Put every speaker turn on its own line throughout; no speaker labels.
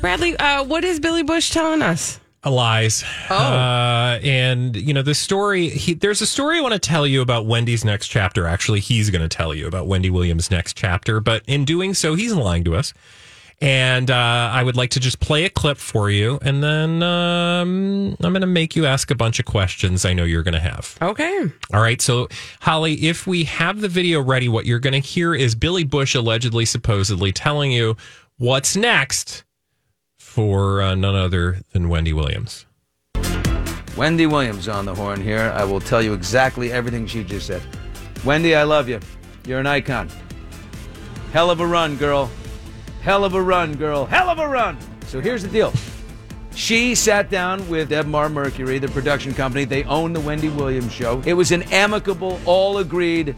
Bradley, uh, what is Billy Bush telling us?
lies.
Oh.
Uh, and, you know, the story, he, there's a story I want to tell you about Wendy's next chapter. Actually, he's going to tell you about Wendy Williams' next chapter. But in doing so, he's lying to us. And uh, I would like to just play a clip for you. And then um, I'm going to make you ask a bunch of questions I know you're going to have.
Okay.
All right. So, Holly, if we have the video ready, what you're going to hear is Billy Bush allegedly, supposedly telling you what's next for uh, none other than Wendy Williams.
Wendy Williams on the horn here. I will tell you exactly everything she just said. Wendy, I love you. You're an icon. Hell of a run, girl. Hell of a run, girl. Hell of a run. So here's the deal. She sat down with Debmar Mercury, the production company. They own the Wendy Williams show. It was an amicable, all agreed.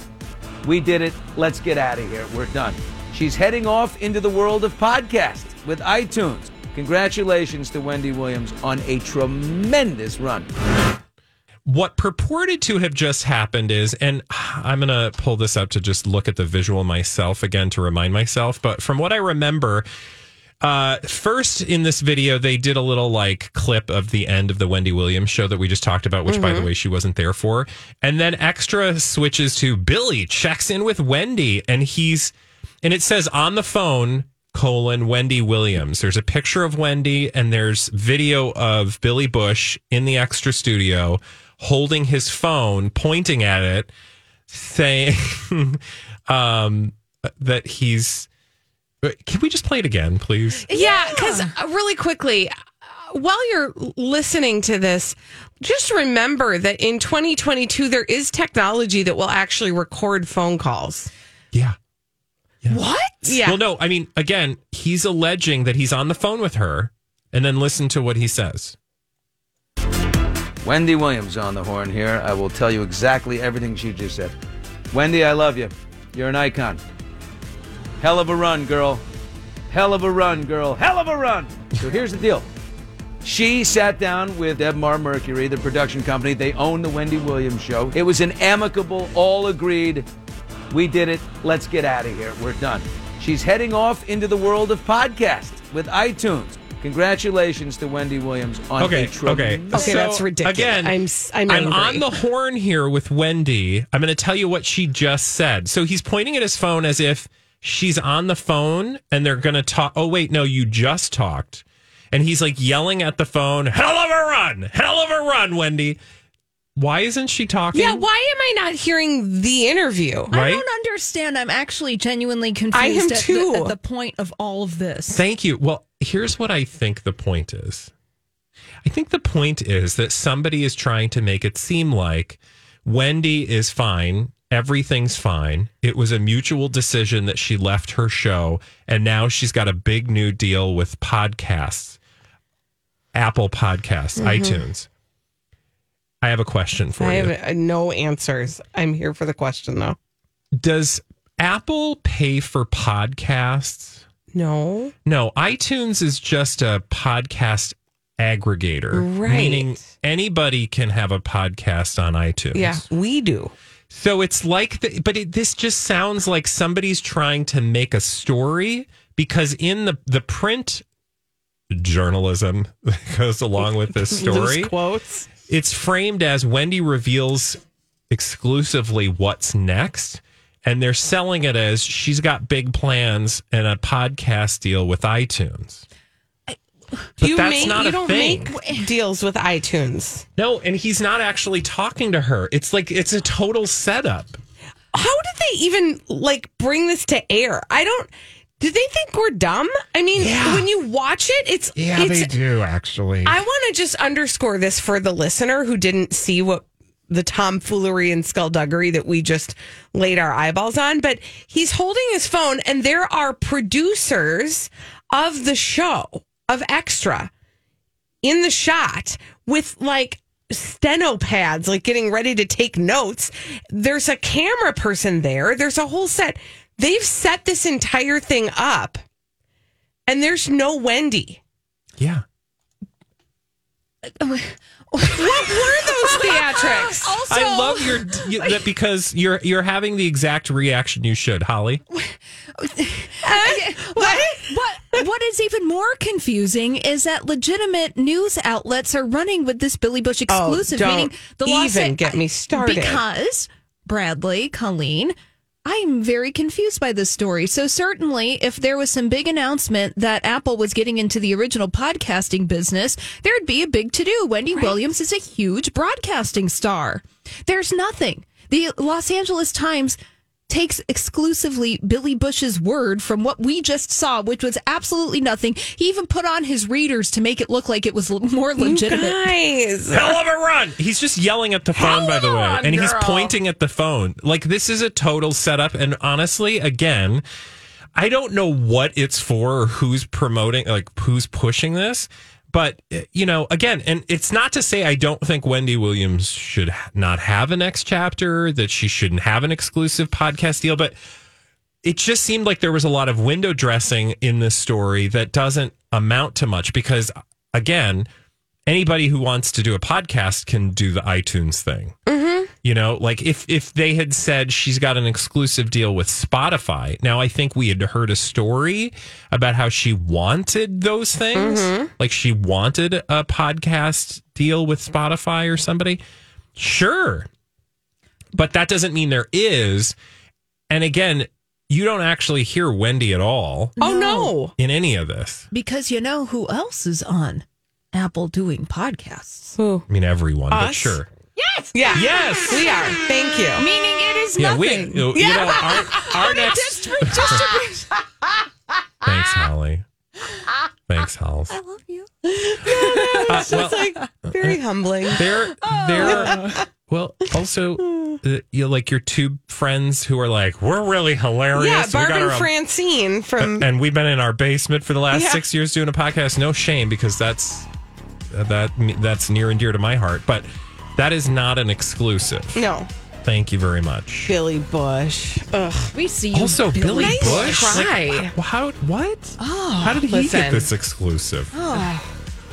We did it. Let's get out of here. We're done. She's heading off into the world of podcasts with iTunes. Congratulations to Wendy Williams on a tremendous run.
What purported to have just happened is, and I'm going to pull this up to just look at the visual myself again to remind myself, but from what I remember, uh, first in this video, they did a little like clip of the end of the Wendy Williams show that we just talked about, which by the way, she wasn't there for. And then extra switches to Billy checks in with Wendy and he's, and it says on the phone, colon Wendy Williams. There's a picture of Wendy and there's video of Billy Bush in the extra studio holding his phone, pointing at it, saying um, that he's. Can we just play it again, please?
Yeah, because really quickly, uh, while you're listening to this, just remember that in 2022, there is technology that will actually record phone calls.
Yeah.
What? Yeah.
Well, no, I mean, again, he's alleging that he's on the phone with her, and then listen to what he says.
Wendy Williams on the horn here. I will tell you exactly everything she just said. Wendy, I love you. You're an icon. Hell of a run, girl. Hell of a run, girl. Hell of a run. So here's the deal. She sat down with Debmar Mercury, the production company. They own the Wendy Williams show. It was an amicable, all agreed. We did it. Let's get out of here. We're done. She's heading off into the world of podcasts with iTunes. Congratulations to Wendy Williams on
Okay,
a tremendous
okay.
Okay, that's ridiculous.
Again,
I'm s- I'm
I'm on the horn here with Wendy. I'm going to tell you what she just said. So he's pointing at his phone as if she's on the phone and they're going to talk. Oh, wait, no, you just talked. And he's like yelling at the phone, hell of a run, hell of a run, Wendy. Why isn't she talking?
yeah, why am I not hearing the interview?
Right?
I don't understand. I'm actually genuinely confused
I am
at,
too.
The, at the point of all of this.
Thank you. Well, here's what I think the point is. I think the point is that somebody is trying to make it seem like Wendy is fine. Everything's fine. It was a mutual decision that she left her show, and now she's got a big new deal with podcasts, Apple Podcasts, mm-hmm. iTunes. I have a question for
I
you.
I have no answers. I'm here for the question though.
Does Apple pay for podcasts?
No.
No, iTunes is just a podcast aggregator.
Right.
Meaning anybody can have a podcast on iTunes.
Yeah, we do.
So it's like, the, but it, this just sounds like somebody's trying to make a story because in the, the print journalism that goes along with this story,
quotes.
It's framed as Wendy reveals exclusively what's next. And they're selling it as she's got big plans and a podcast deal with iTunes. But
you
that's
make,
not
you
a
don't
thing.
make deals with iTunes.
No, and he's not actually talking to her. It's like it's a total setup.
How did they even like bring this to air? I don't. Did they think we're dumb? I mean,
Yeah.
when you watch it, it's yeah, it's.
They do actually.
I want to just underscore this for the listener who didn't see what the tomfoolery and skullduggery that we just laid our eyeballs on. But he's holding his phone, and there are producers of the show of Extra in the shot with like steno pads, like getting ready to take notes. There's a camera person there. There's a whole set. They've set this entire thing up, and there's no Wendy.
yeah.
What were those theatrics?
Also,
I love your you, that because you're you're having the exact reaction you should, Holly.
what?
What what is even more confusing is that legitimate news outlets are running with this Billy Bush oh, exclusive,
Oh, don't
meaning the Los
even get me started.
because Bradley, Colleen, I'm very confused by this story. So certainly, if there was some big announcement that Apple was getting into the original podcasting business, there'd be a big to do. Wendy Williams is a huge broadcasting star. There's nothing. The Los Angeles Times takes exclusively Billy Bush's word from what we just saw, which was absolutely nothing. He even put on his readers to make it look like it was l- more legitimate.
Guys.
Hell of a run! He's just yelling at the phone, by the way,
run,
and he's pointing at the phone. Like this is a total setup. And honestly, again, I don't know what it's for or who's promoting, like who's pushing this. But uh, you know, again, and it's not to say I don't think Wendy Williams should not have a next chapter, that she shouldn't have an exclusive podcast deal, but it just seemed like there was a lot of window dressing in this story that doesn't amount to much because again anybody who wants to do a podcast can do the itunes thing you know like if if they had said she's got an exclusive deal with spotify now i think we had heard a story about how she wanted those things. Mm-hmm. Like she wanted a podcast deal with spotify or somebody. Sure. But that doesn't mean there is. And again you don't actually hear wendy at all.
Oh no.
in any of this.
Because you know who else is on Apple doing podcasts?
Who?
i mean everyone but
Us?
Sure
Yeah.
Yes.
We are. Thank you.
Meaning it is
Yeah, we.
nothing.
You you know, our, our next. Thanks, Holly. Thanks, Hollis.
I love you.
Uh, well,
Like very humbling.
there, there. Well, also, uh, you know, like your two friends who are like, we're really hilarious.
Yeah,
We
Barb
got
and
own-
Francine from
and we've been in our basement for the last
Yeah.
six years doing a podcast. No shame because that's uh, that that's near and dear to my heart. But that is not an exclusive.
No.
Thank you very much.
Billy Bush. Ugh.
We see you.
Also, Billy
Nice
Bush.
try.
Like, how? What? Oh, how did he
listen.
get this exclusive?